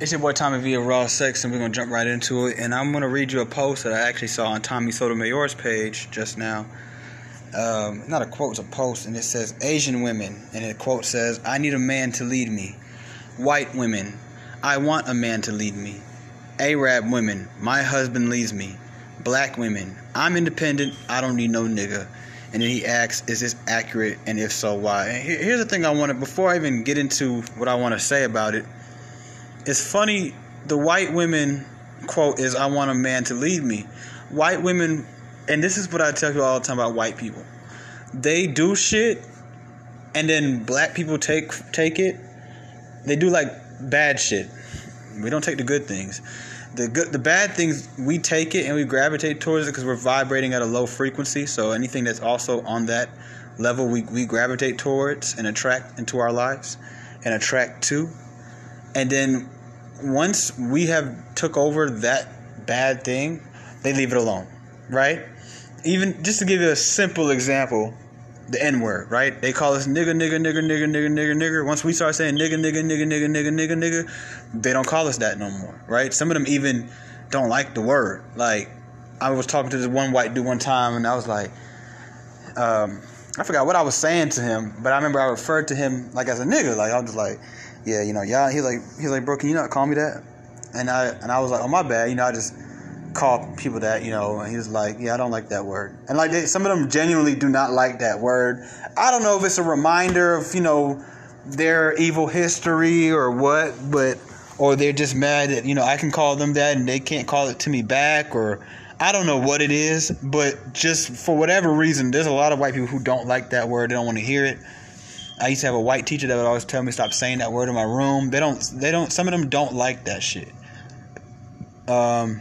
It's your boy Tommy V of Raw Sex, and we're gonna jump right into it. And I'm gonna read you a post that I actually saw on Tommy Sotomayor's page just now. Um, not a quote, it's a post, and it says Asian women, and the quote says, "I need a man to lead me." White women, I want a man to lead me. Arab women, my husband leads me. Black women, I'm independent, I don't need no nigga. And then he asks, "Is this accurate? And if so, why?" And here's the thing I want to before I even get into what I want to say about it it's funny the white women quote is i want a man to lead me. White women and this is what i tell you all the time about white people. They do shit and then black people take take it. They do like bad shit. We don't take the good things. The good the bad things we take it and we gravitate towards it because we're vibrating at a low frequency. So anything that's also on that level we, we gravitate towards and attract into our lives and attract to. And then once we have took over that bad thing they leave it alone right even just to give you a simple example the n word right they call us nigga nigga nigga nigga nigga nigga nigga once we start saying nigga nigga nigga nigga nigga nigga nigga they don't call us that no more right some of them even don't like the word like i was talking to this one white dude one time and i was like um I forgot what I was saying to him, but I remember I referred to him like as a nigga. Like I was just like, yeah, you know, yeah. He's like, he's like, bro, can you not call me that? And I and I was like, oh my bad. You know, I just call people that. You know, and he was like, yeah, I don't like that word. And like they, some of them genuinely do not like that word. I don't know if it's a reminder of you know their evil history or what, but or they're just mad that you know I can call them that and they can't call it to me back or I don't know what it is, but just for whatever reason, there's a lot of white people who don't like that word. They don't want to hear it. I used to have a white teacher that would always tell me stop saying that word in my room. They don't. They don't. Some of them don't like that shit. Um,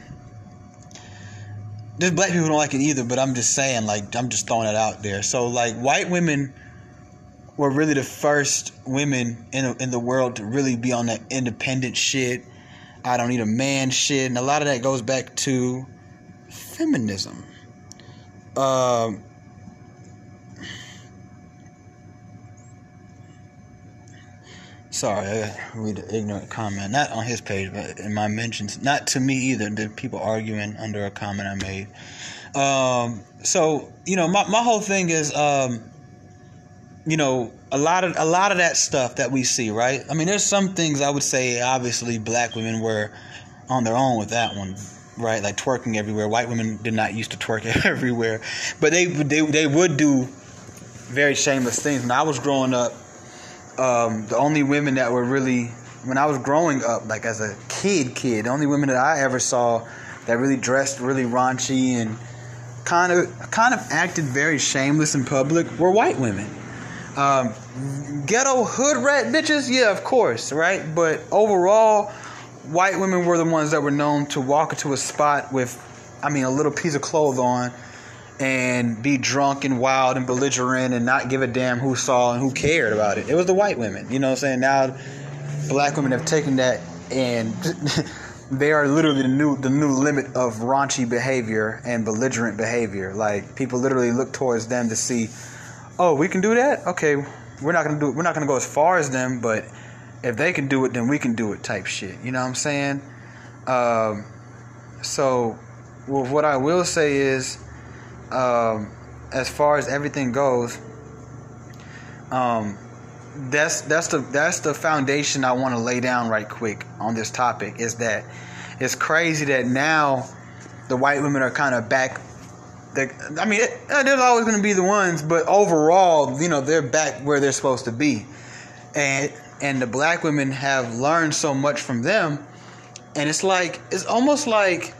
there's black people don't like it either, but I'm just saying, like, I'm just throwing it out there. So, like, white women were really the first women in in the world to really be on that independent shit. I don't need a man shit, and a lot of that goes back to feminism. Um, sorry, I read an ignorant comment. Not on his page, but in my mentions. Not to me either. The people arguing under a comment I made. Um, so you know, my my whole thing is, um, you know, a lot of a lot of that stuff that we see, right? I mean, there's some things I would say. Obviously, black women were on their own with that one right? Like twerking everywhere. White women did not used to twerk everywhere, but they they they would do very shameless things. When I was growing up, um, the only women that were really when I was growing up, like as a kid, kid, the only women that I ever saw that really dressed really raunchy and kind of kind of acted very shameless in public were white women. Um, ghetto hood rat bitches, yeah, of course, right? But overall white women were the ones that were known to walk into a spot with, I mean, a little piece of clothes on and be drunk and wild and belligerent and not give a damn who saw and who cared about it. It was the white women. You know what I'm saying? Now, black women have taken that and they are literally the new the new limit of raunchy behavior and belligerent behavior. Like people literally look towards them to see, oh, we can do that. Okay, we're not gonna do. We're not gonna go as far as them, but if they can do it, then we can do it type shit. You know what I'm saying? Um, so, well, what I will say is, um, as far as everything goes, um, that's that's the that's the foundation I want to lay down right quick on this topic. Is that it's crazy that now the white women are kind of back. I mean, it, there's always going to be the ones, but overall, you know, they're back where they're supposed to be, and and the black women have learned so much from them and it's like it's almost like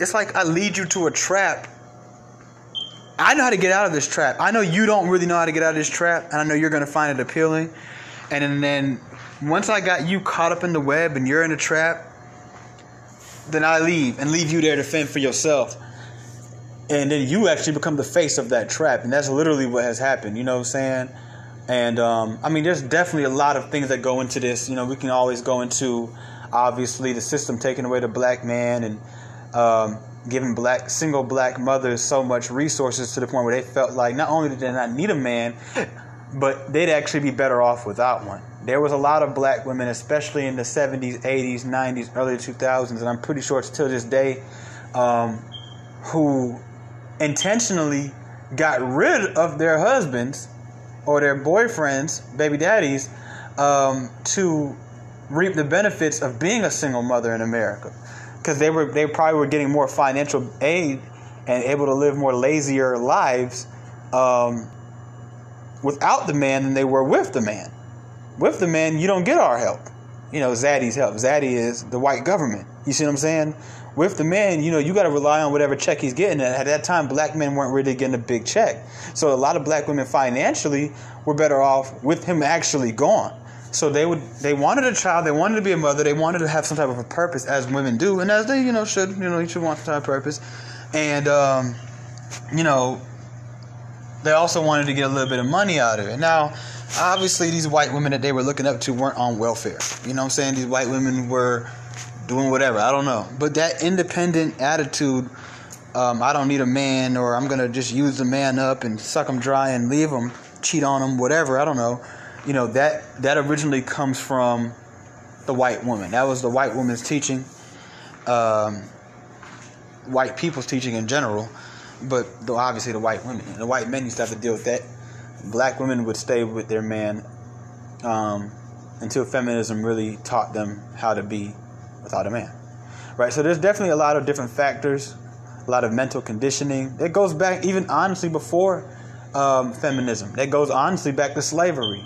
it's like I lead you to a trap. I know how to get out of this trap. I know you don't really know how to get out of this trap, and I know you're gonna find it appealing. And then, then once I got you caught up in the web and you're in the trap, then I leave and leave you there to fend for yourself. And then you actually become the face of that trap, and that's literally what has happened. You know what I'm saying? And um, I mean, there's definitely a lot of things that go into this. You know, we can always go into obviously the system taking away the black man and um, giving black single black mothers so much resources to the point where they felt like not only did they not need a man, but they'd actually be better off without one. there was a lot of black women, especially in the 70s, 80s, 90s, early 2000s, and I'm pretty sure it's till this day, um, who intentionally got rid of their husbands or their boyfriends, baby daddies, um, to reap the benefits of being a single mother in America, because they were they probably were getting more financial aid and able to live more lazier lives um, without the man than they were with the man. With the man, you don't get our help. You know, Zaddy's help. Zaddy is the white government. You see what I'm saying? With the man, you know, you got to rely on whatever check he's getting. And at that time, black men weren't really getting a big check. So a lot of black women financially were better off with him actually gone. So they would they wanted a child, they wanted to be a mother, they wanted to have some type of a purpose as women do, and as they you know should you know you should want some type of purpose, and um, you know they also wanted to get a little bit of money out of it. Now, obviously, these white women that they were looking up to weren't on welfare. You know what I'm saying? These white women were doing whatever. I don't know, but that independent attitude. Um, I don't need a man, or I'm gonna just use the man up and suck him dry and leave him, cheat on him, whatever. I don't know you know that that originally comes from the white woman. That was the white woman's teaching, um, white people's teaching in general, but obviously the white women. And The white men used to have to deal with that. Black women would stay with their man um, until feminism really taught them how to be without a man. Right. So there's definitely a lot of different factors, a lot of mental conditioning. That goes back even honestly before um, feminism. That goes honestly back to slavery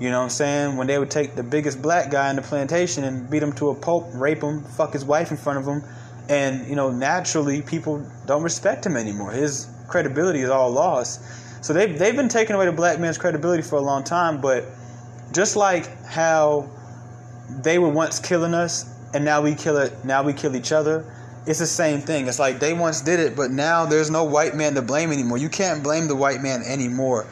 you know what I'm saying? When they would take the biggest black guy in the plantation and beat him to a pulp, rape him, fuck his wife in front of him, and you know naturally people don't respect him anymore. His credibility is all lost. So they've they've been taking away the black man's credibility for a long time. But just like how they were once killing us and now we kill it, now we kill each other. It's the same thing. It's like they once did it, but now there's no white man to blame anymore. You can't blame the white man anymore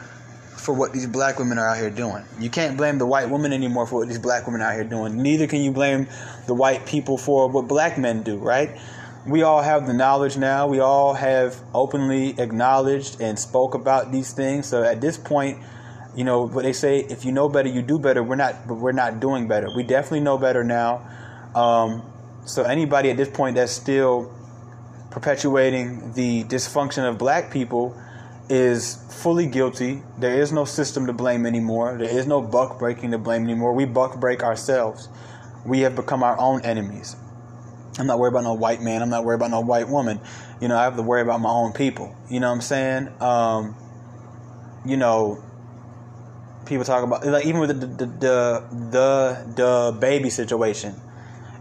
for what these black women are out here doing. You can't blame the white woman anymore for what these black women are out here doing. Neither can you blame the white people for what black men do, right? We all have the knowledge now. We all have openly acknowledged and spoke about these things. So at this point, you know what they say: if you know better, you do better. We're not, but we're not doing better. We definitely know better now. Um, so anybody at this point that's still perpetuating the dysfunction of black people is fully guilty. There is no system to blame anymore. There is no buck breaking to blame anymore. We buck break ourselves. We have become our own enemies. I'm not worried about no white man. I'm not worried about no white woman. You know, I have to worry about my own people. You know what I'm saying? Um, you know, people talk about like even with the the the the, the baby situation.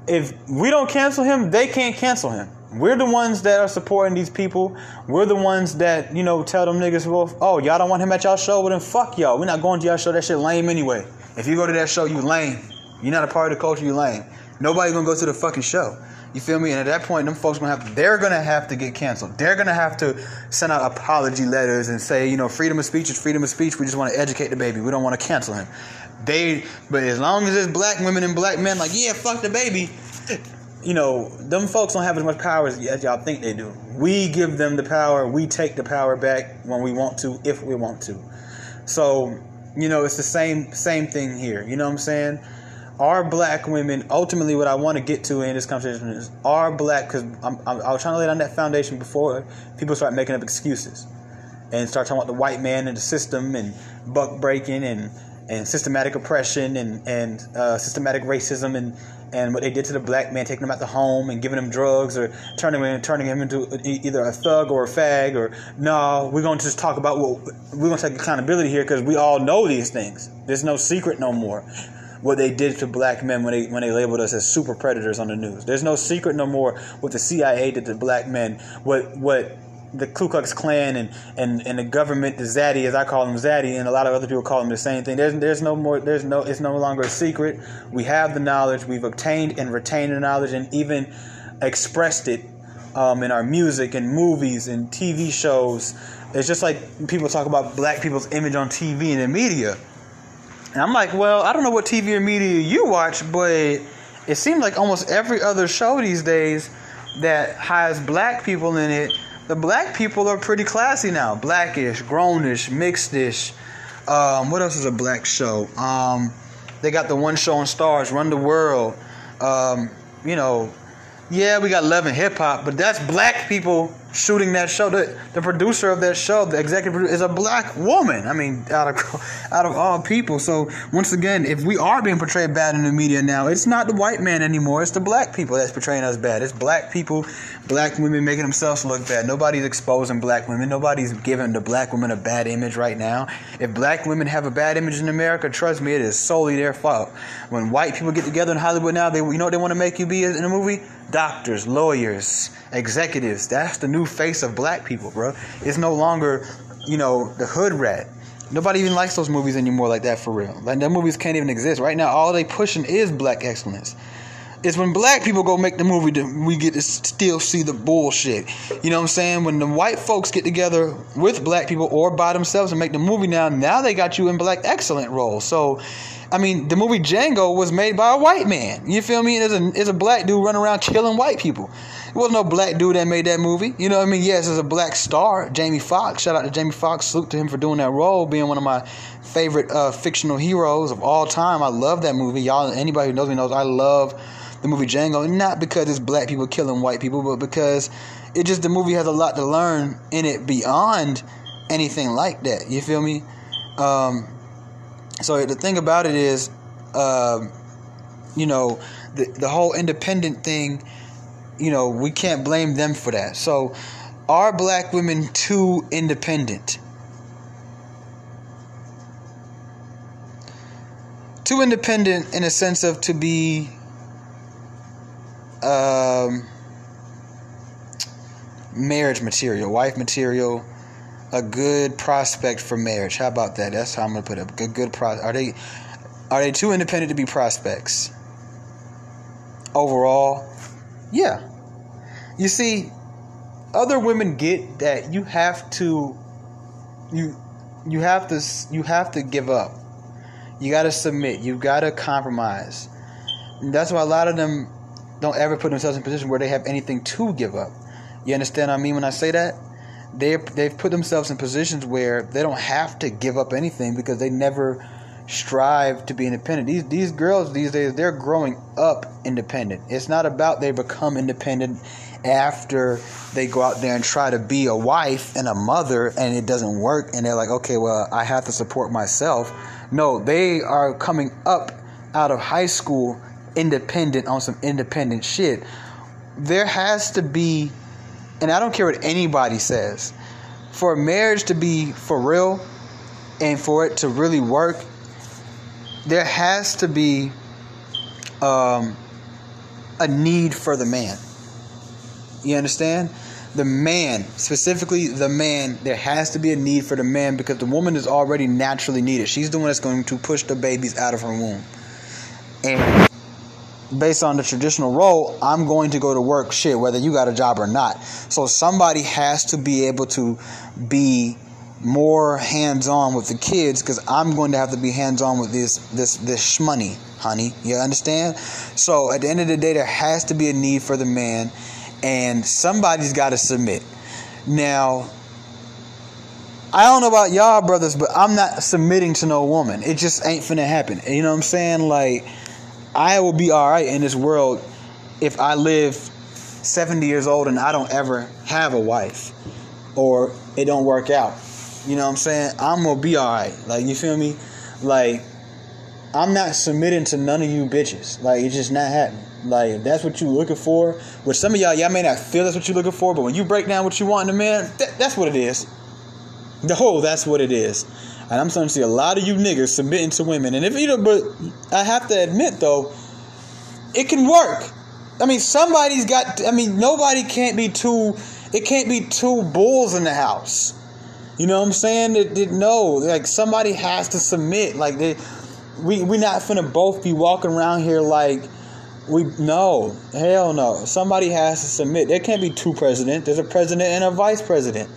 If we don't cancel him, they can't cancel him. We're the ones that are supporting these people. We're the ones that, you know, tell them niggas, well, oh, y'all don't want him at y'all show? Well, then fuck y'all. We're not going to y'all show. That shit lame anyway. If you go to that show, you lame. You're not a part of the culture, you lame. Nobody gonna go to the fucking show. You feel me? And at that point, them folks gonna have they're gonna have to get canceled. They're gonna have to send out apology letters and say, you know, freedom of speech is freedom of speech. We just want to educate the baby. We don't want to cancel him. They, but as long as there's black women and black men, like, yeah, fuck the baby you know, them folks don't have as much power as, y'all think they do. We give them the power. We take the power back when we want to, if we want to. So, you know, it's the same same thing here. You know what I'm saying? Are black women ultimately what I want to get to in this conversation is are black because I was trying to lay down that foundation before people start making up excuses and start talking about the white man and the system and buck breaking and and systematic oppression and and uh, systematic racism and and what they did to the black man, taking him out the home and giving him drugs or turning him turning him into either a thug or a fag or no, we're going to just talk about what we're going to take accountability here because we all know these things. There's no secret no more. What they did to black men when they when they labeled us as super predators on the news. There's no secret no more what the CIA did to black men. What what the Ku Klux Klan and, and, and the government, the Zaddy, as I call them Zaddy, and a lot of other people call them the same thing. There's there's no more there's no it's no longer a secret. We have the knowledge. We've obtained and retained the knowledge, and even expressed it um, in our music and movies and TV shows. It's just like people talk about black people's image on TV and the media. And I'm like, well, I don't know what TV or media you watch, but it seems like almost every other show these days that has black people in it the black people are pretty classy now. Blackish, grownish, mixedish. Um, what else is a black show? Um, They got the one show on Starz, Run the World. Um, you know, yeah, we got Love and Hip Hop, but that's black people shooting that show. The, the producer of that show, the executive producer, is a black woman. I mean, out of out of all people. So once again, if we are being portrayed bad in the media now, it's not the white man anymore. It's the black people that's portraying us bad. It's black people, black women making themselves look bad. Nobody's exposing black women. Nobody's giving the black women a bad image right now. If black women have a bad image in America, trust me, it is solely their fault. When white people get together in Hollywood now, they you know what they want to make you be in a movie? Doctors, lawyers, executives. That's the new face of black people, bro. It's no longer, you know, the hood rat. Nobody even likes those movies anymore like that for real. Like that movies can't even exist right now. All they pushing is black excellence. It's when black people go make the movie that we get to still see the bullshit. You know what I'm saying? When the white folks get together with black people or by themselves and make the movie now, now they got you in black excellent roles. So I mean, the movie Django was made by a white man. You feel me? There's a, there's a black dude running around killing white people. It wasn't no black dude that made that movie. You know what I mean? Yes, there's a black star, Jamie Foxx. Shout out to Jamie Foxx. Salute to him for doing that role, being one of my favorite uh, fictional heroes of all time. I love that movie. Y'all, anybody who knows me knows I love the movie Django. Not because it's black people killing white people, but because it just the movie has a lot to learn in it beyond anything like that. You feel me? Um, so the thing about it is, um, you know, the the whole independent thing, you know, we can't blame them for that. So, are black women too independent? Too independent in a sense of to be um, marriage material, wife material a good prospect for marriage. How about that? That's how I'm gonna put it. Good, good pro. Are they are they too independent to be prospects? Overall, yeah. You see, other women get that you have to you you have to you have to give up. You got to submit. You got to compromise. And that's why a lot of them don't ever put themselves in a position where they have anything to give up. You understand what I mean when I say that? They they've put themselves in positions where they don't have to give up anything because they never strive to be independent. These these girls these days they're growing up independent. It's not about they become independent after they go out there and try to be a wife and a mother and it doesn't work and they're like, "Okay, well, I have to support myself." No, they are coming up out of high school independent on some independent shit. There has to be and I don't care what anybody says, for a marriage to be for real and for it to really work, there has to be um, a need for the man. You understand? The man, specifically the man, there has to be a need for the man because the woman is already naturally needed. She's the one that's going to push the babies out of her womb. And based on the traditional role, I'm going to go to work shit, whether you got a job or not. So somebody has to be able to be more hands on with the kids because I'm going to have to be hands on with this this this shmoney, honey. You understand? So at the end of the day, there has to be a need for the man, and somebody's got to submit. Now, I don't know about y'all brothers, but I'm not submitting to no woman. It just ain't finna happen. You know what I'm saying? Like I will be all right in this world if I live 70 years old and I don't ever have a wife or it don't work out. You know what I'm saying? I'm gonna be all right. Like you feel me? Like I'm not submitting to none of you bitches. Like it's just not happening. Like if that's what you're looking for, which some of y'all y'all may not feel that's what you're looking for, but when you break down what you want in a man, that, that's what it is. The whole that's what it is. And I'm starting to see a lot of you niggas submitting to women. And if you know, but I have to admit though, it can work. I mean, somebody's got. I mean, nobody can't be two. It can't be two bulls in the house. You know what I'm saying? It, it, no, like somebody has to submit. Like they, we we not finna both be walking around here like we no hell no. Somebody has to submit. There can't be two presidents. There's a president and a vice president.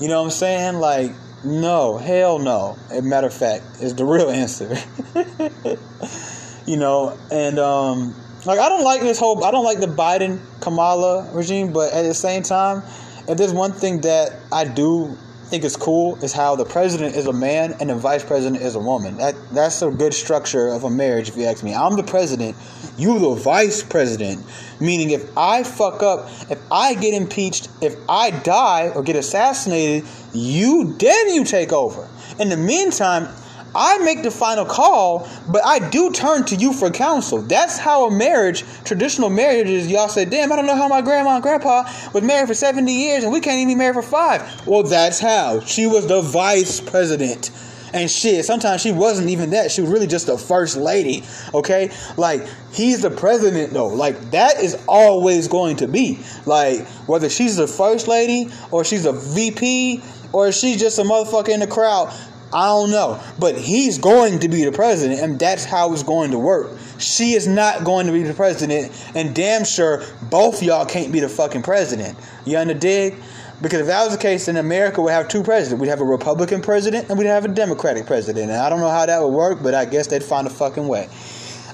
You know what I'm saying? Like no, hell no. As a matter of fact, is the real answer. you know, and um, like I don't like this whole. I don't like the Biden Kamala regime, but at the same time, if there's one thing that I do think is cool is how the president is a man and the vice president is a woman. That that's a good structure of a marriage, if you ask me. I'm the president, you the vice president. Meaning, if I fuck up, if I get impeached, if I die or get assassinated, you then you take over. In the meantime, I make the final call, but I do turn to you for counsel. That's how a marriage, traditional marriages. Y'all say, damn, I don't know how my grandma and grandpa was married for 70 years and we can't even be married for five. Well, that's how. She was the vice president. And shit, sometimes she wasn't even that. She was really just the first lady. Okay? Like, he's the president though. Like, that is always going to be. Like, whether she's the first lady or she's a VP or she's just a motherfucker in the crowd, I don't know. But he's going to be the president, and that's how it's going to work. She is not going to be the president, and damn sure both y'all can't be the fucking president. You under dig? Because if that was the case, then America would have two presidents. We'd have a Republican president and we'd have a Democratic president. And I don't know how that would work, but I guess they'd find a fucking way.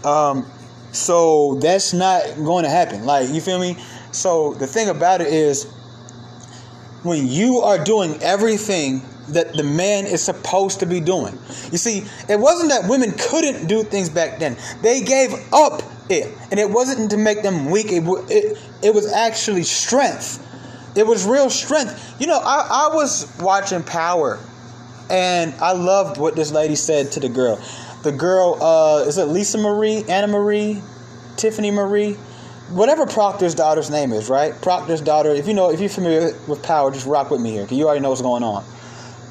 Um, so that's not going to happen. Like, you feel me? So the thing about it is, when you are doing everything that the man is supposed to be doing. You see, it wasn't that women couldn't do things back then. They gave up it. And it wasn't to make them weak. It, it, it was actually strength. It was real strength. You know, I, I was watching Power and I loved what this lady said to the girl. The girl, uh, is it Lisa Marie, Anna Marie, Tiffany Marie? Whatever Proctor's daughter's name is, right? Proctor's daughter. If you know, if you're familiar with Power, just rock with me here, because you already know what's going on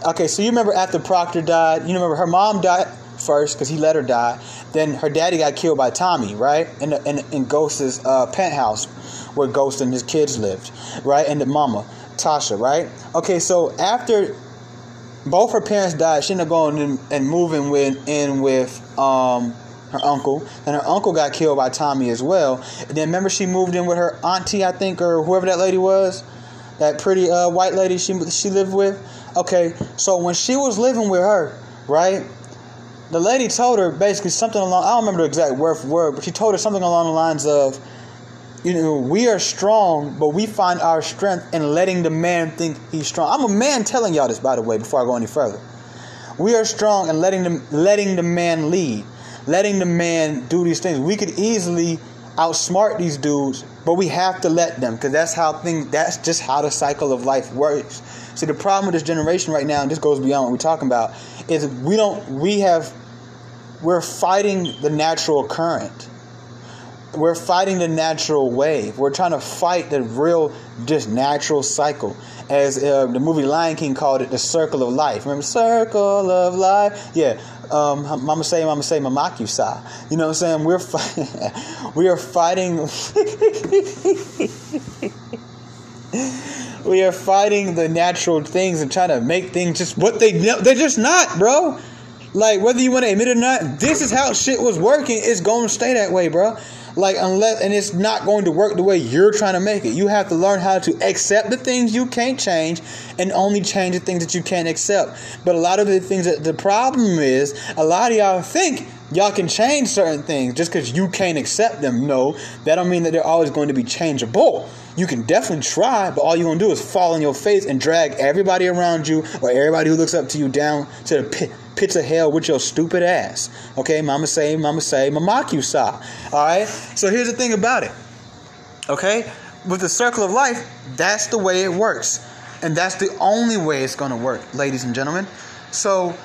okay, so you remember after Proctor died, you remember her mom died first because he let her die. Then her daddy got killed by Tommy, right? In the, in, in Ghost's uh, penthouse where Ghost and his kids lived, right? And the mama, Tasha, right? Okay, so after both her parents died, she ended up going in, and moving with, in with um, her uncle. And her uncle got killed by Tommy as well. And then remember she moved in with her auntie, I think, or whoever that lady was, that pretty uh, white lady she she lived with. Okay, so when she was living with her, right? The lady told her basically something along I don't remember the exact word for word, but she told her something along the lines of, you know, we are strong, but we find our strength in letting the man think he's strong. I'm a man telling y'all this, by the way, before I go any further. We are strong in letting the letting the man lead, letting the man do these things. We could easily outsmart these dudes, but we have to let them because that's how things. That's just how the cycle of life works. See, the problem with this generation right now, and this goes beyond what we're talking about, is we don't. We have. We're fighting the natural current. We're fighting the natural wave. We're trying to fight the real, just natural cycle. As uh, the movie Lion King called it, the circle of life. Remember, circle of life? Yeah, um, Mama say, Mama say, Mamakusa. You know what I'm saying? We're fighting. we are fighting. we are fighting the natural things and trying to make things just what they they're just not, bro. Like whether you want to admit it or not, this is how shit was working. It's going to stay that way, bro. Like unless and it's not going to work the way you're trying to make it. You have to learn how to accept the things you can't change and only change the things that you can't accept. But a lot of the things that the problem is, a lot of y'all think y'all can change certain things just because you can't accept them. No, that don't mean that they're always going to be changeable. You can definitely try, but all you're gonna do is fall on your face and drag everybody around you or everybody who looks up to you down to the pit pits of hell with your stupid ass. Okay, mama say, mama say, mama you saw. Alright? So here's the thing about it. Okay? With the circle of life, that's the way it works. And that's the only way it's gonna work, ladies and gentlemen. So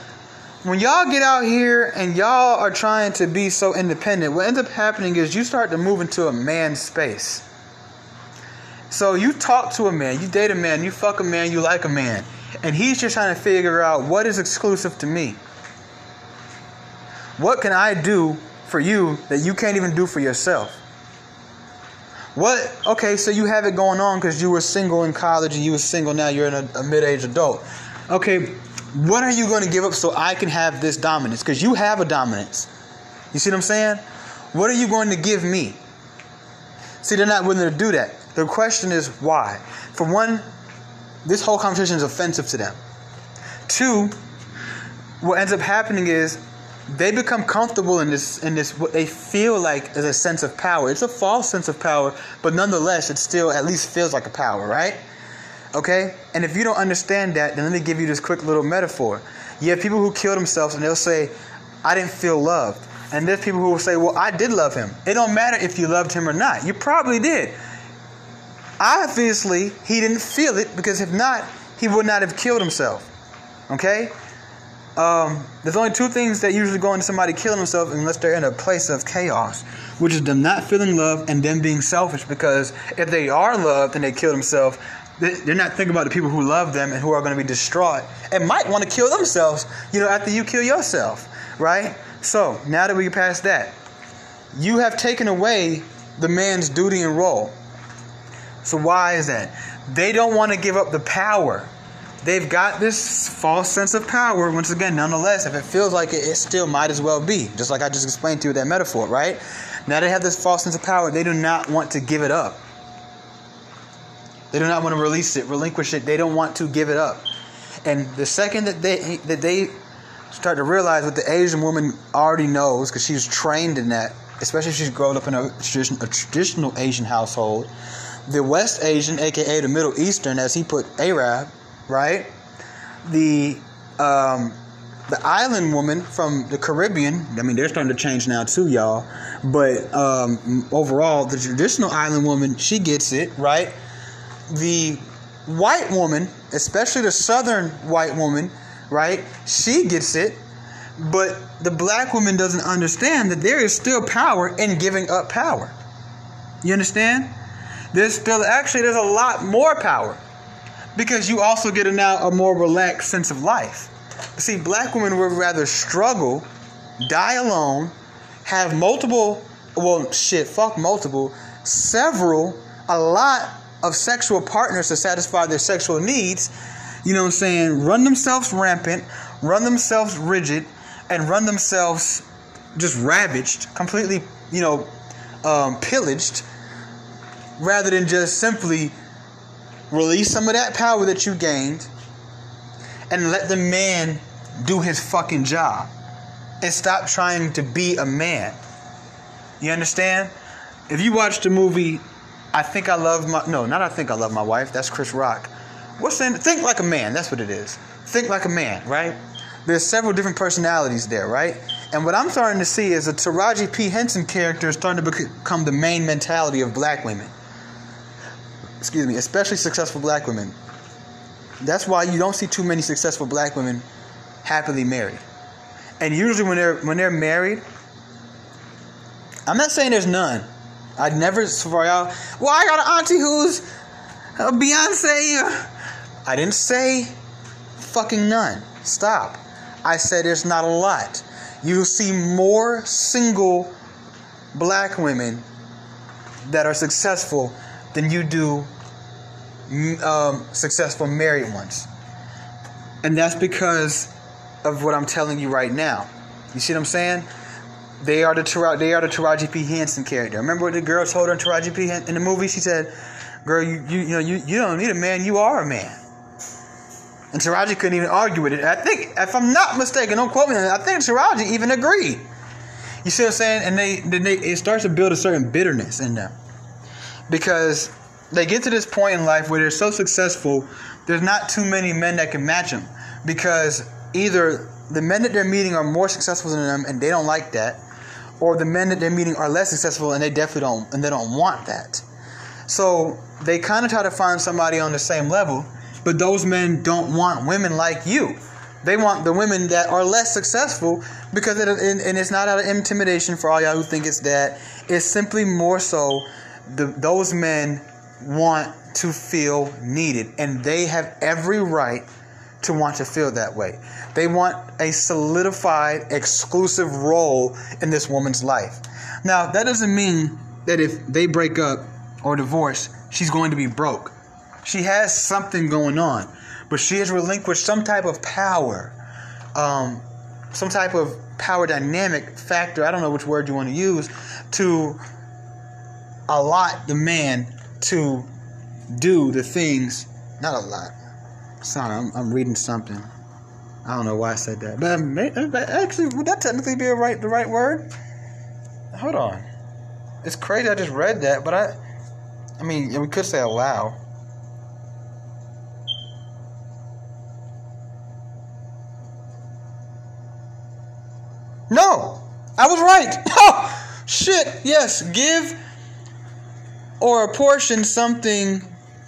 when y'all get out here and y'all are trying to be so independent, what ends up happening is you start to move into a man's space. So you talk to a man, you date a man, you fuck a man, you like a man and he's just trying to figure out what is exclusive to me. What can I do for you that you can't even do for yourself? What? Okay, so you have it going on because you were single in college and you were single now you're a, a mid-aged adult. Okay, what are you going to give up so I can have this dominance? Because you have a dominance. You see what I'm saying? What are you going to give me? See, they're not willing to do that. The question is why. For one, this whole conversation is offensive to them. Two, what ends up happening is they become comfortable in this in this what they feel like is a sense of power. It's a false sense of power, but nonetheless, it still at least feels like a power, right? Okay? And if you don't understand that, then let me give you this quick little metaphor. You have people who kill themselves and they'll say, I didn't feel loved. And there's people who will say, Well, I did love him. It don't matter if you loved him or not. You probably did. Obviously, he didn't feel it because if not, he would not have killed himself. Okay? Um, there's only two things that usually go into somebody killing themselves unless they're in a place of chaos, which is them not feeling love and them being selfish. Because if they are loved and they kill themselves, they're not thinking about the people who love them and who are going to be distraught and might want to kill themselves, you know, after you kill yourself, right? So now that we get past that, you have taken away the man's duty and role. So why is that? They don't want to give up the power. They've got this false sense of power. Once again, nonetheless, if it feels like it, it still might as well be. Just like I just explained to you that metaphor, right? Now they have this false sense of power. They do not want to give it up. They do not want to release it, relinquish it. They don't want to give it up. And the second that they that they start to realize what the Asian woman already knows, because she's trained in that, especially if she's grown up in a, tradition, a traditional Asian household, the West Asian, aka the Middle Eastern, as he put Arab, right? The um, the island woman from the Caribbean. I mean, they're starting to change now too, y'all. But um, overall, the traditional island woman, she gets it, right? The white woman, especially the southern white woman, right? She gets it. But the black woman doesn't understand that there is still power in giving up power. You understand? There's still actually there's a lot more power because you also get a now a more relaxed sense of life. See, black women would rather struggle, die alone, have multiple, well, shit, fuck multiple, several, a lot of sexual partners to satisfy their sexual needs, you know what I'm saying, run themselves rampant, run themselves rigid, and run themselves just ravaged, completely, you know, um, pillaged, rather than just simply release some of that power that you gained and let the man do his fucking job and stop trying to be a man. You understand? If you watch the movie I think I love my no, not I think I love my wife. That's Chris Rock. What's in think like a man? That's what it is. Think like a man, right? There's several different personalities there, right? And what I'm starting to see is a Taraji P Henson character is starting to become the main mentality of black women. Excuse me, especially successful black women. That's why you don't see too many successful black women happily married. And usually when they're when they're married, I'm not saying there's none. I'd never for y'all. Well, I got an auntie who's a Beyonce. I didn't say fucking none. Stop. I said there's not a lot. You'll see more single black women that are successful than you do um, successful married ones. And that's because of what I'm telling you right now. You see what I'm saying? They are the they are the Taraji P Henson character. Remember what the girl told her in Taraji P in the movie? She said, "Girl, you you, you know you, you don't need a man. You are a man." And Taraji couldn't even argue with it. I think, if I'm not mistaken, don't quote me. I think Taraji even agreed. You see what I'm saying? And they, then they it starts to build a certain bitterness in them because they get to this point in life where they're so successful. There's not too many men that can match them because either the men that they're meeting are more successful than them and they don't like that, or the men that they're meeting are less successful and they definitely don't and they don't want that. So they kind of try to find somebody on the same level, but those men don't want women like you. They want the women that are less successful because it, and, and it's not out of intimidation for all y'all who think it's that. It's simply more so the, those men want to feel needed, and they have every right to want to feel that way. They want a solidified, exclusive role in this woman's life. Now, that doesn't mean that if they break up or divorce, she's going to be broke. She has something going on, but she has relinquished some type of power, um, some type of power dynamic factor. I don't know which word you want to use to allot the man to do the things. Not a lot Sorry, I'm, I'm reading something. I don't know why I said that, but, um, uh, but actually, would that technically be a right the right word? Hold on, it's crazy. I just read that, but I, I mean, we could say allow. No, I was right. Oh, shit. Yes, give or apportion something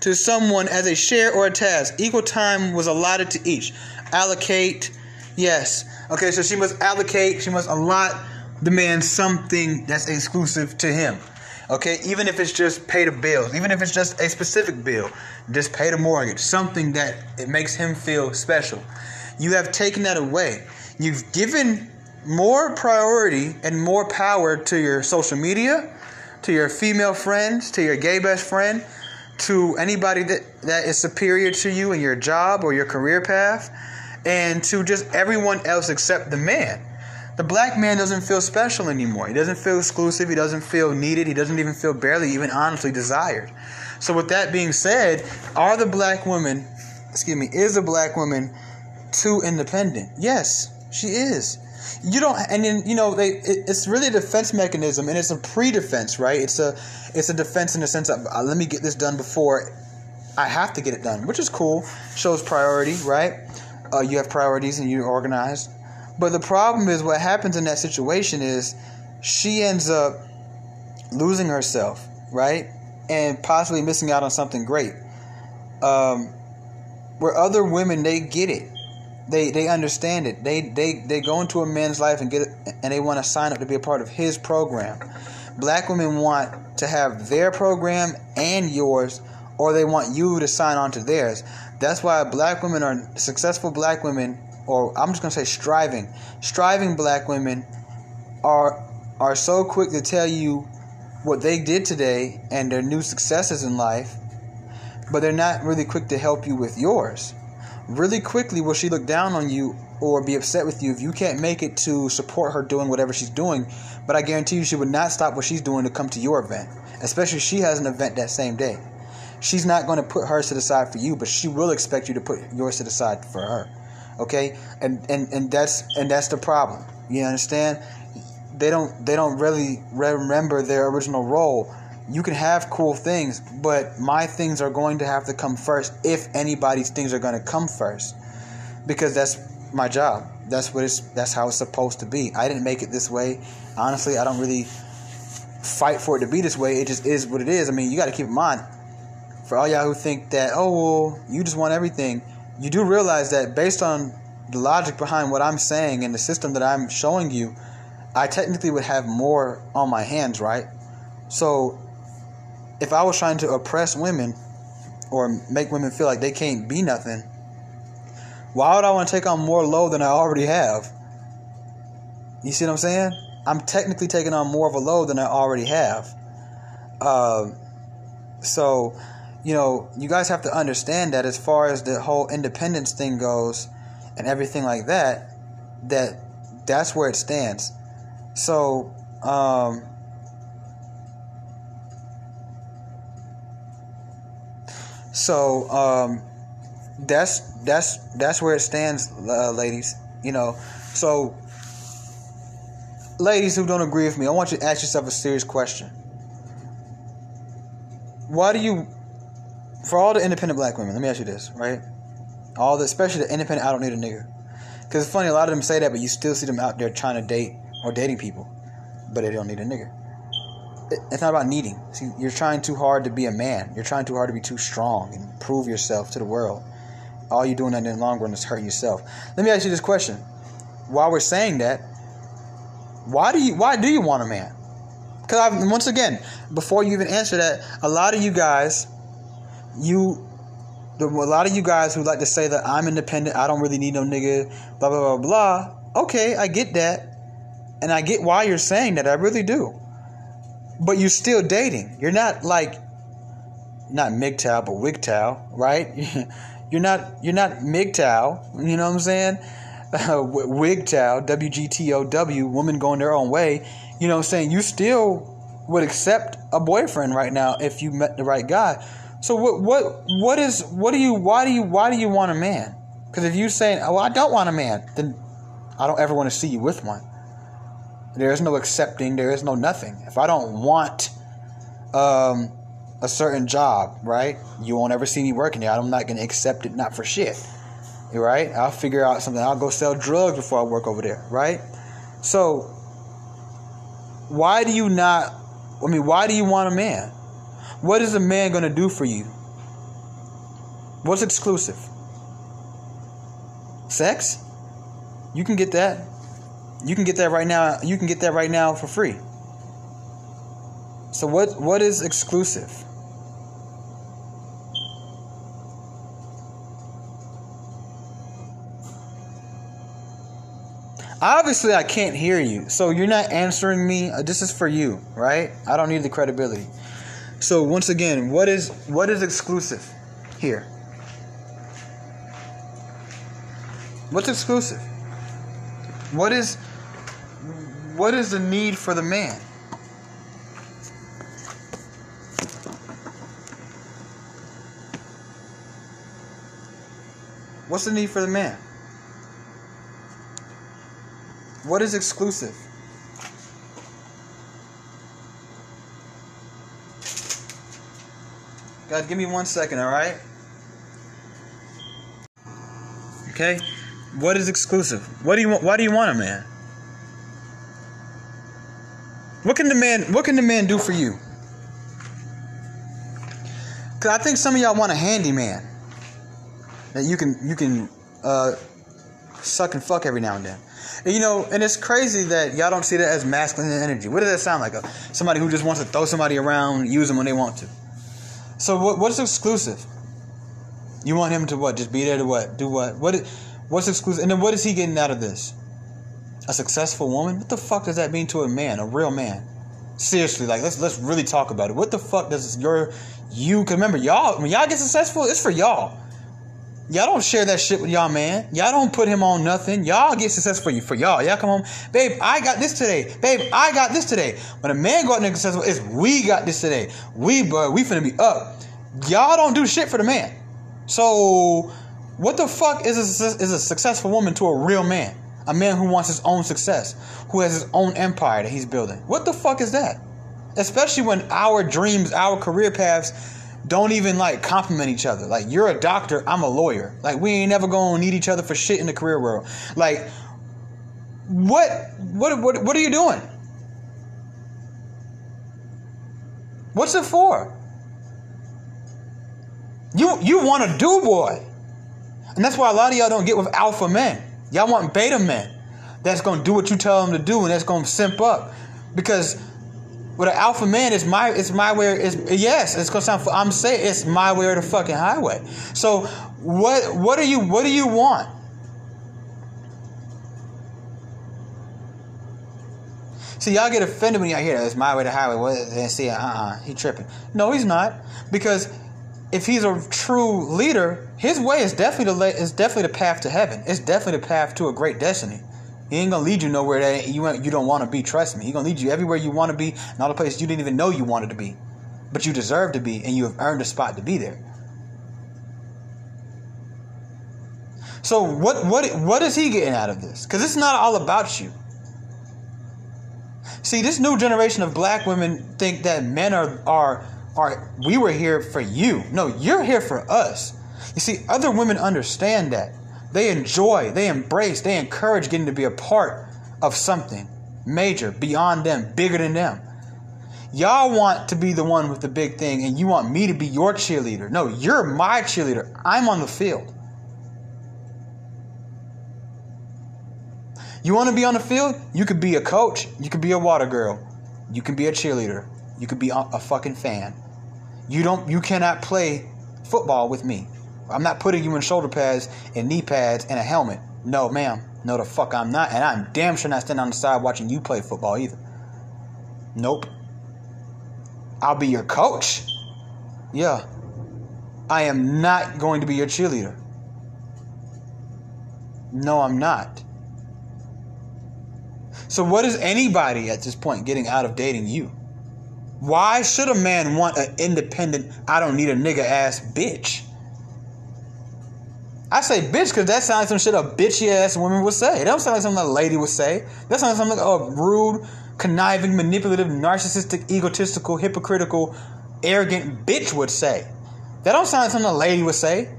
to someone as a share or a task. Equal time was allotted to each. Allocate. Yes. Okay, so she must allocate, she must allot the man something that's exclusive to him. Okay, even if it's just pay the bills, even if it's just a specific bill, just pay the mortgage, something that it makes him feel special. You have taken that away. You've given more priority and more power to your social media, to your female friends, to your gay best friend, to anybody that, that is superior to you in your job or your career path, and to just everyone else except the man. The black man doesn't feel special anymore. He doesn't feel exclusive. He doesn't feel needed. He doesn't even feel barely even honestly desired. So, with that being said, are the black women, excuse me, is the black woman too independent? Yes, she is you don't and then you know they it, it's really a defense mechanism and it's a pre-defense right? It's a it's a defense in the sense of uh, let me get this done before i have to get it done which is cool. Shows priority right? Uh, you have priorities and you're organized. But the problem is what happens in that situation is she ends up losing herself right? And possibly missing out on something great. Um, where other women they get it they they understand it. They they they go into a man's life and get and they want to sign up to be a part of his program. Black women want to have their program and yours, or they want you to sign on to theirs. That's why black women are successful. Black women, or I'm just gonna say striving, striving black women, are are so quick to tell you what they did today and their new successes in life, but they're not really quick to help you with yours really quickly will she look down on you or be upset with you if you can't make it to support her doing whatever she's doing. But I guarantee you she would not stop what she's doing to come to your event, especially if she has an event that same day. She's not going to put hers to the side for you, but she will expect you to put yours to the side for her. Okay? And and and that's and that's the problem. You understand? They don't they don't really remember their original role you can have cool things, but my things are going to have to come first if anybody's things are going to come first. Because that's my job. That's what it's that's how it's supposed to be. I didn't make it this way. Honestly, I don't really fight for it to be this way. It just is what it is. I mean, you got to keep in mind for all y'all who think that oh well, you just want everything. You do realize that based on the logic behind what I'm saying and the system that I'm showing you, I technically would have more on my hands, right? So if I was trying to oppress women or make women feel like they can't be nothing, why would I want to take on more load than I already have? You see what I'm saying? I'm technically taking on more of a load than I already have. Uh, so, you know, you guys have to understand that as far as the whole independence thing goes and everything like that, that that's where it stands. So, um, So um, that's that's that's where it stands, uh, ladies. You know, so ladies who don't agree with me, I want you to ask yourself a serious question. Why do you, for all the independent black women, let me ask you this, right? All the, especially the independent, I don't need a nigga. Because it's funny, a lot of them say that, but you still see them out there trying to date or dating people, but they don't need a nigga it's not about needing. See, you're trying too hard to be a man. You're trying too hard to be too strong and prove yourself to the world. All you're doing in the long run is hurting yourself. Let me ask you this question. While we're saying that, why do you why do you want a man? Because I once again, before you even answer that, a lot of you guys, you, a lot of you guys who like to say that I'm independent, I don't really need no nigga, blah blah blah blah. Okay, I get that, and I get why you're saying that. I really do but you're still dating. You're not like not MGTOW, but WGTOW, right? you're not you're not MGTOW. You know what I'm saying? Uh, WGTOW, W G T O W, women going their own way. You know what I'm saying? You still would accept a boyfriend right now if you met the right guy. So what what what is what do you why do you why do you want a man? Because if you're saying, oh, I don't want a man, then I don't ever want to see you with one. There is no accepting. There is no nothing. If I don't want um, a certain job, right? You won't ever see me working there. I'm not going to accept it, not for shit. Right? I'll figure out something. I'll go sell drugs before I work over there, right? So, why do you not? I mean, why do you want a man? What is a man going to do for you? What's exclusive? Sex? You can get that. You can get that right now. You can get that right now for free. So what what is exclusive? Obviously, I can't hear you. So you're not answering me. Uh, this is for you, right? I don't need the credibility. So once again, what is what is exclusive here? What's exclusive? What is what is the need for the man? What's the need for the man? What is exclusive? God, give me one second, all right? Okay? What is exclusive? What do you want? Why do you want a man? What can the man what can the man do for you? Cause I think some of y'all want a handyman that you can you can uh, suck and fuck every now and then. And, you know, and it's crazy that y'all don't see that as masculine energy. What does that sound like? A, somebody who just wants to throw somebody around, use them when they want to. So what, what's exclusive? You want him to what? Just be there to what? Do what? What? What's exclusive? And then what is he getting out of this? A successful woman? What the fuck does that mean to a man, a real man? Seriously, like let's let's really talk about it. What the fuck does your you? Cause remember, y'all when y'all get successful, it's for y'all. Y'all don't share that shit with y'all man. Y'all don't put him on nothing. Y'all get success for you for y'all. Y'all come home, babe. I got this today, babe. I got this today. When a man go out and successful, it's we got this today. We but we finna be up. Y'all don't do shit for the man. So what the fuck is a, is a successful woman to a real man? A man who wants his own success, who has his own empire that he's building. What the fuck is that? Especially when our dreams, our career paths don't even like compliment each other. Like you're a doctor, I'm a lawyer. Like we ain't never gonna need each other for shit in the career world. Like what what what what are you doing? What's it for? You you want a do boy. And that's why a lot of y'all don't get with alpha men. Y'all want beta men that's gonna do what you tell them to do and that's gonna simp up. Because with an alpha man, it's my it's my way. It's yes, it's gonna sound. I'm saying it's my way or the fucking highway. So what what do you what do you want? See, y'all get offended when y'all hear that. It's my way to highway. What? And see, uh, uh he tripping. No, he's not, because if he's a true leader, his way is definitely the is definitely the path to heaven. It's definitely the path to a great destiny. He ain't gonna lead you nowhere that you you don't want to be. Trust me. He gonna lead you everywhere you want to be, and all the places you didn't even know you wanted to be, but you deserve to be, and you have earned a spot to be there. So what what what is he getting out of this? Because it's not all about you. See, this new generation of black women think that men are are are we were here for you. No, you're here for us. You see, other women understand that. They enjoy, they embrace, they encourage getting to be a part of something major, beyond them, bigger than them. Y'all want to be the one with the big thing, and you want me to be your cheerleader. No, you're my cheerleader. I'm on the field. You want to be on the field? You could be a coach. You could be a water girl. You can be a cheerleader. You could be a fucking fan. You don't. You cannot play football with me. I'm not putting you in shoulder pads and knee pads and a helmet. No, ma'am. No, the fuck I'm not. And I'm damn sure not standing on the side watching you play football either. Nope. I'll be your coach. Yeah. I am not going to be your cheerleader. No, I'm not. So, what is anybody at this point getting out of dating you? Why should a man want an independent, I don't need a nigga ass bitch? I say bitch because that sounds like some shit a bitchy ass woman would say. That don't sound like something a lady would say. That sounds like something a rude, conniving, manipulative, narcissistic, egotistical, hypocritical, arrogant bitch would say. That don't sound like something a lady would say.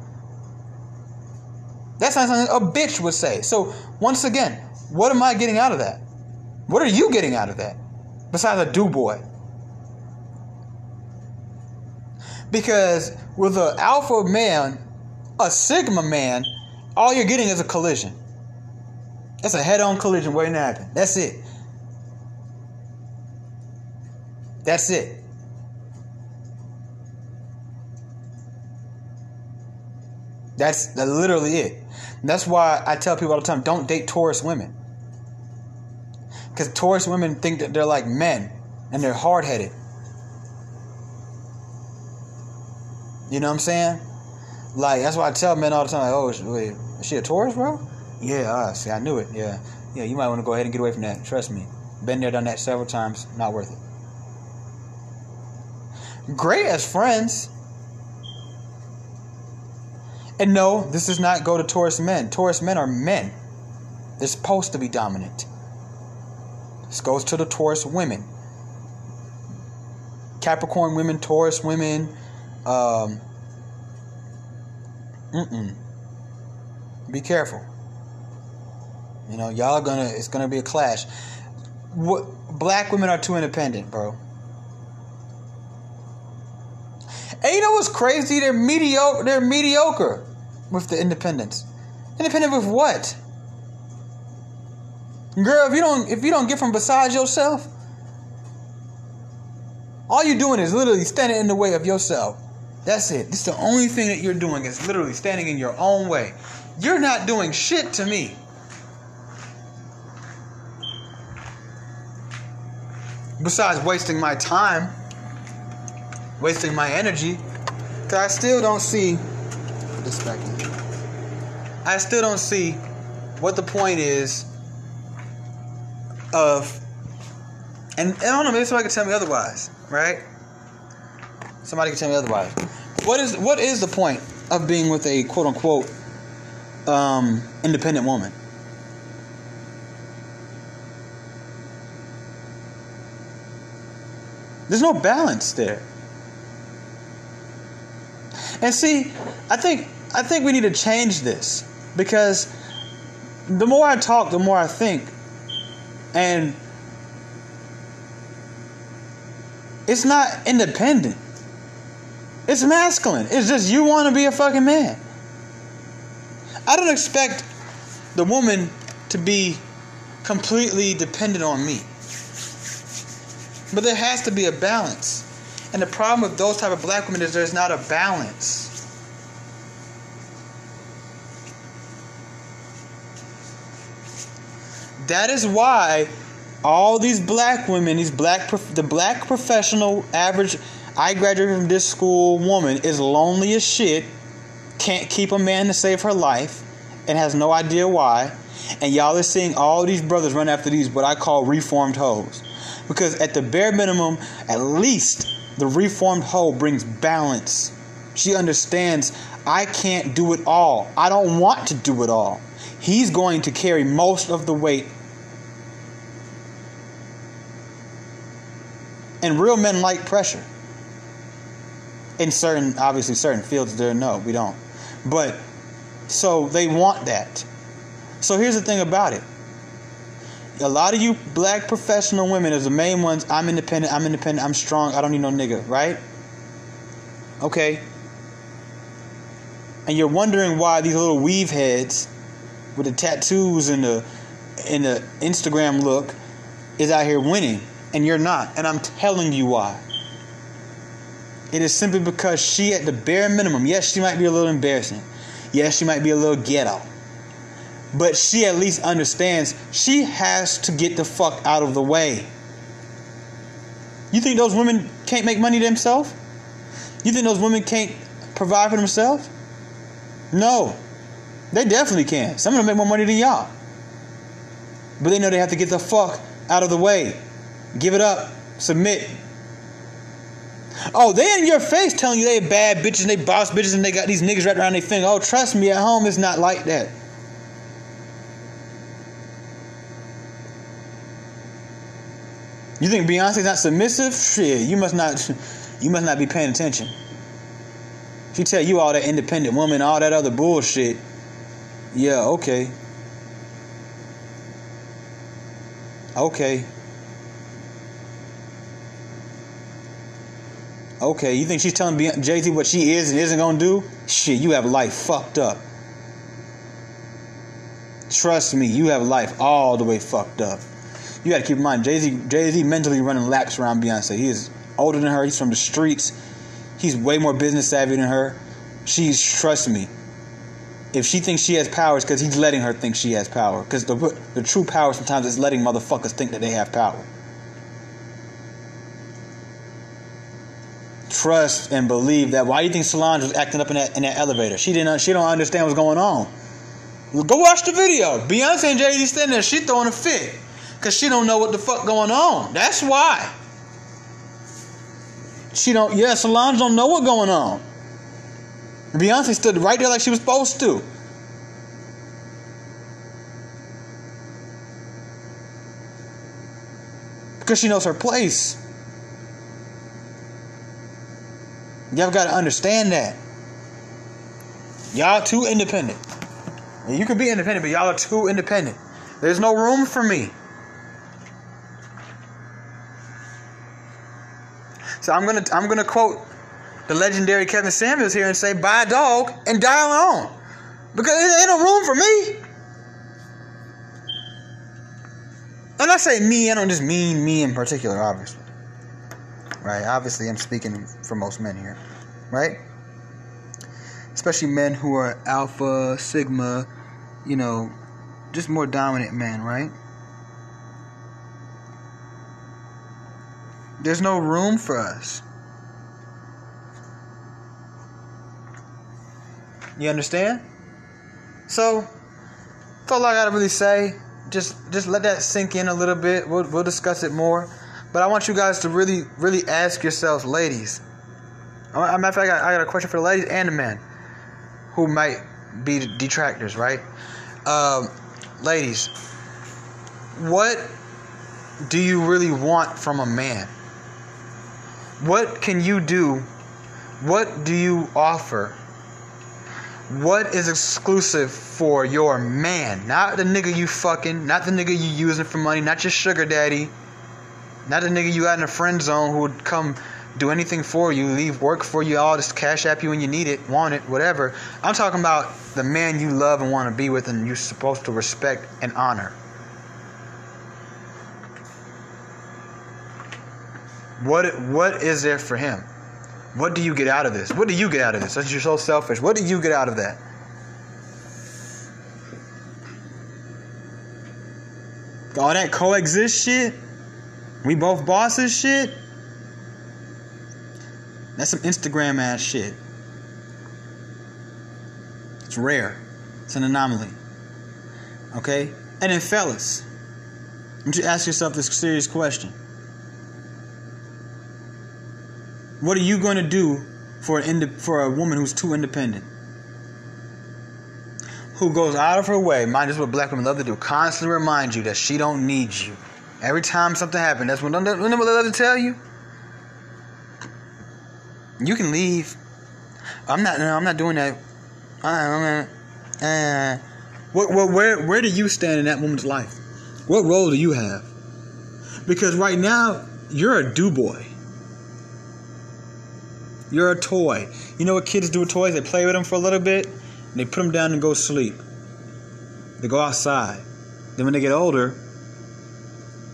That sounds like a bitch would say. So once again, what am I getting out of that? What are you getting out of that? besides a do boy. Because with an alpha man, a sigma man, all you're getting is a collision. That's a head-on collision waiting to happen. That's it. That's it. That's literally it. And that's why I tell people all the time don't date Taurus women. Because Taurus women think that they're like men and they're hard headed. You know what I'm saying? Like, that's why I tell men all the time, like, oh, wait, is she a Taurus, bro? Yeah, uh, see, I knew it. Yeah. Yeah, you might want to go ahead and get away from that. Trust me. Been there, done that several times. Not worth it. Great as friends. And no, this does not go to Taurus men. Taurus men are men. They're supposed to be dominant. This goes to the Taurus women. Capricorn women, Taurus women. Um, mm-mm. Be careful. You know, y'all are gonna. It's gonna be a clash. What black women are too independent, bro. And you know what's crazy? They're mediocre. They're mediocre with the independence. Independent with what? Girl, if you don't if you don't get from beside yourself, all you're doing is literally standing in the way of yourself. That's it. This is the only thing that you're doing is literally standing in your own way. You're not doing shit to me. Besides wasting my time, wasting my energy, because I still don't see this back in. I still don't see what the point is of and I don't know, maybe somebody could tell me otherwise, right? Somebody can tell me otherwise. What is what is the point of being with a quote unquote um, independent woman? There's no balance there. And see, I think I think we need to change this because the more I talk, the more I think. And it's not independent. It's masculine. It's just you want to be a fucking man. I don't expect the woman to be completely dependent on me. But there has to be a balance. And the problem with those type of black women is there's not a balance. That is why all these black women, these black the black professional average I graduated from this school woman is lonely as shit, can't keep a man to save her life, and has no idea why. And y'all are seeing all these brothers run after these what I call reformed hoes. Because at the bare minimum, at least the reformed hoe brings balance. She understands I can't do it all. I don't want to do it all. He's going to carry most of the weight. And real men like pressure. In certain, obviously, certain fields, there, no, we don't. But, so they want that. So here's the thing about it a lot of you black professional women is the main ones. I'm independent. I'm independent. I'm strong. I don't need no nigga, right? Okay. And you're wondering why these little weave heads with the tattoos and the and the Instagram look is out here winning, and you're not. And I'm telling you why. It is simply because she, at the bare minimum, yes, she might be a little embarrassing. Yes, she might be a little ghetto but she at least understands she has to get the fuck out of the way. You think those women can't make money themselves? You think those women can't provide for themselves? No. They definitely can. Some of them make more money than y'all. But they know they have to get the fuck out of the way. Give it up. Submit. Oh, they in your face telling you they bad bitches and they boss bitches and they got these niggas wrapped around their finger. Oh, trust me, at home it's not like that. You think Beyonce's not submissive? Shit, you must not you must not be paying attention. She tell you all that independent woman, all that other bullshit. Yeah, okay. Okay. Okay, you think she's telling Jay Z what she is and isn't gonna do? Shit, you have life fucked up. Trust me, you have life all the way fucked up. You gotta keep in mind, Jay Z Jay Z mentally running laps around Beyonce. He is older than her. He's from the streets. He's way more business savvy than her. She's trust me. If she thinks she has power, it's because he's letting her think she has power. Because the the true power sometimes is letting motherfuckers think that they have power. Trust and believe that. Why do you think Solange was acting up in that in that elevator? She didn't. She don't understand what's going on. Go watch the video. Beyonce and Jay Z standing there. She throwing a fit because she don't know what the fuck going on. That's why. She don't. Yeah, Solange don't know what going on. Beyonce stood right there like she was supposed to. Because she knows her place. Y'all got to understand that. Y'all too independent. You can be independent, but y'all are too independent. There's no room for me. So I'm gonna I'm gonna quote the legendary Kevin Samuels here and say, buy a dog and die alone. Because there ain't no room for me. And I say me, I don't just mean me in particular, obviously. Right? Obviously, I'm speaking for most men here. Right? Especially men who are alpha, sigma, you know, just more dominant men, right? There's no room for us. You understand? So, that's all I gotta really say. Just, just let that sink in a little bit. We'll, we'll discuss it more. But I want you guys to really, really ask yourselves, ladies. a matter of fact, I got, I got a question for the ladies and the men who might be detractors, right? Um, ladies, what do you really want from a man? What can you do? What do you offer? What is exclusive for your man? Not the nigga you fucking, not the nigga you using for money, not your sugar daddy, not the nigga you got in a friend zone who would come do anything for you, leave work for you, all just cash app you when you need it, want it, whatever. I'm talking about the man you love and want to be with and you're supposed to respect and honor. What what is there for him? What do you get out of this? What do you get out of this? You're so selfish, what do you get out of that? All that coexist shit? We both bosses shit? That's some Instagram ass shit. It's rare. It's an anomaly. Okay? And then fellas, you ask yourself this serious question. What are you going to do for an for a woman who's too independent? Who goes out of her way, mind is what black women love to do, constantly remind you that she don't need you. Every time something happens, that's when they love to tell you. You can leave. I'm not. No, I'm not doing that. I'm not, uh, what, what, where, where do you stand in that woman's life? What role do you have? Because right now, you're a do boy. You're a toy. You know what kids do with toys? They play with them for a little bit, and they put them down and go sleep. They go outside. Then when they get older,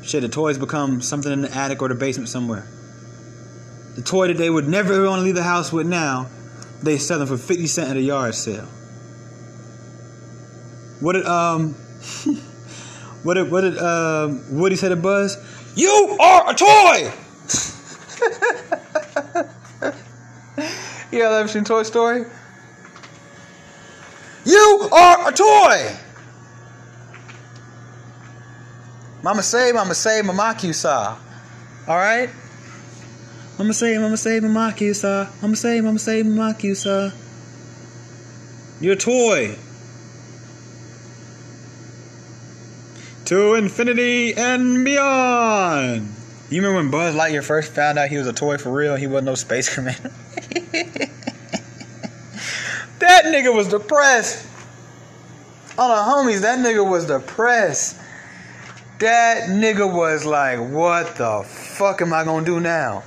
shit, the toys become something in the attic or the basement somewhere. The toy that they would never want to leave the house with now, they sell them for 50 cents at a yard sale. What did, um, what did, what did, um, Woody say to Buzz? You are a toy! You ever seen Toy Story? You are a toy! Mama say, mama say, mama saw. Alright? I'm gonna save, I'm gonna save Mama say, mama say, mama saw. Mama say, mama say, mama. You're a toy. To infinity and beyond. You remember when Buzz Lightyear first found out he was a toy for real? He wasn't no space commander. that nigga was depressed. On the homies, that nigga was depressed. That nigga was like, what the fuck am I gonna do now?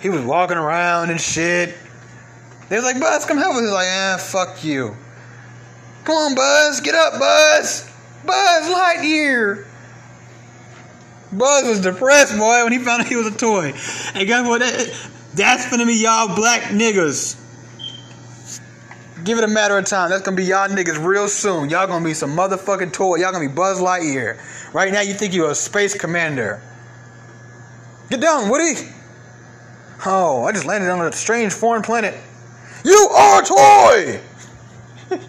He was walking around and shit. They was like, Buzz, come help us. He's like, ah, fuck you. Come on, Buzz, get up, Buzz. Buzz Lightyear. Buzz was depressed, boy, when he found out he was a toy. And guess what? That, that's gonna be y'all black niggas. Give it a matter of time. That's gonna be y'all niggas real soon. Y'all gonna be some motherfucking toy. Y'all gonna be Buzz Lightyear. Right now, you think you're a space commander. Get down, Woody. Oh, I just landed on a strange foreign planet. You are a toy!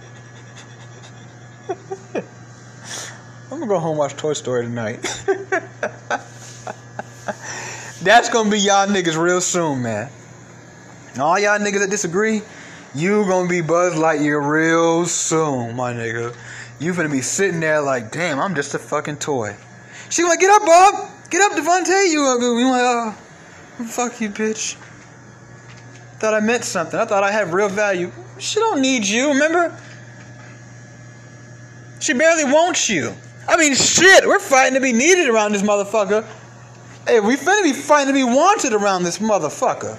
I'm gonna go home watch Toy Story tonight. That's gonna be y'all niggas real soon, man. And All y'all niggas that disagree, you gonna be Buzz Lightyear real soon, my nigga. You gonna be sitting there like, damn, I'm just a fucking toy. She like, get up, Bob. Get up, Devontae. You, uh, you like, oh, fuck you, bitch. Thought I meant something. I thought I had real value. She don't need you, remember? She barely wants you. I mean, shit, we're fighting to be needed around this motherfucker. Hey, we finna be fighting to be wanted around this motherfucker.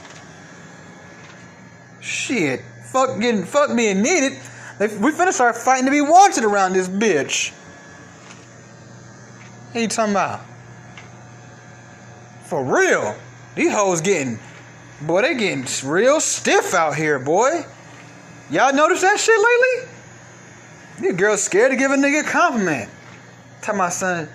Shit, fuck getting, fuck being needed. We finna start fighting to be wanted around this bitch. What you talking about? For real. These hoes getting, boy, they getting real stiff out here, boy. Y'all notice that shit lately? These girls scared to give a nigga a compliment. Tell my son,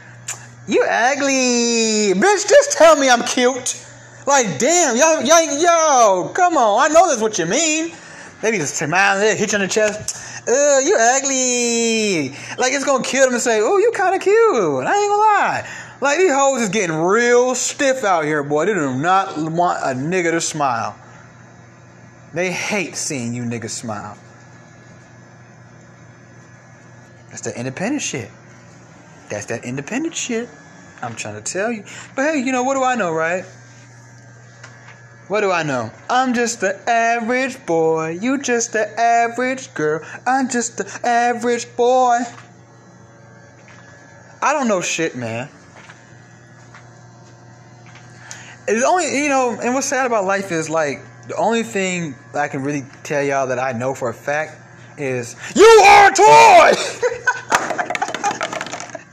you ugly. Bitch, just tell me I'm cute. Like, damn, y'all, y'all, yo, come on. I know that's what you mean. Maybe just smile, hit you on the chest. Uh, you ugly. Like, it's gonna kill them to say, oh, you kind of cute. I ain't gonna lie. Like, these hoes is getting real stiff out here, boy. They do not want a nigga to smile. They hate seeing you niggas smile. That's the independent shit. That's that independent shit. I'm trying to tell you. But hey, you know, what do I know, right? What do I know? I'm just the average boy. You just the average girl. I'm just the average boy. I don't know shit, man. It's only, you know, and what's sad about life is like the only thing I can really tell y'all that I know for a fact is you are a toy.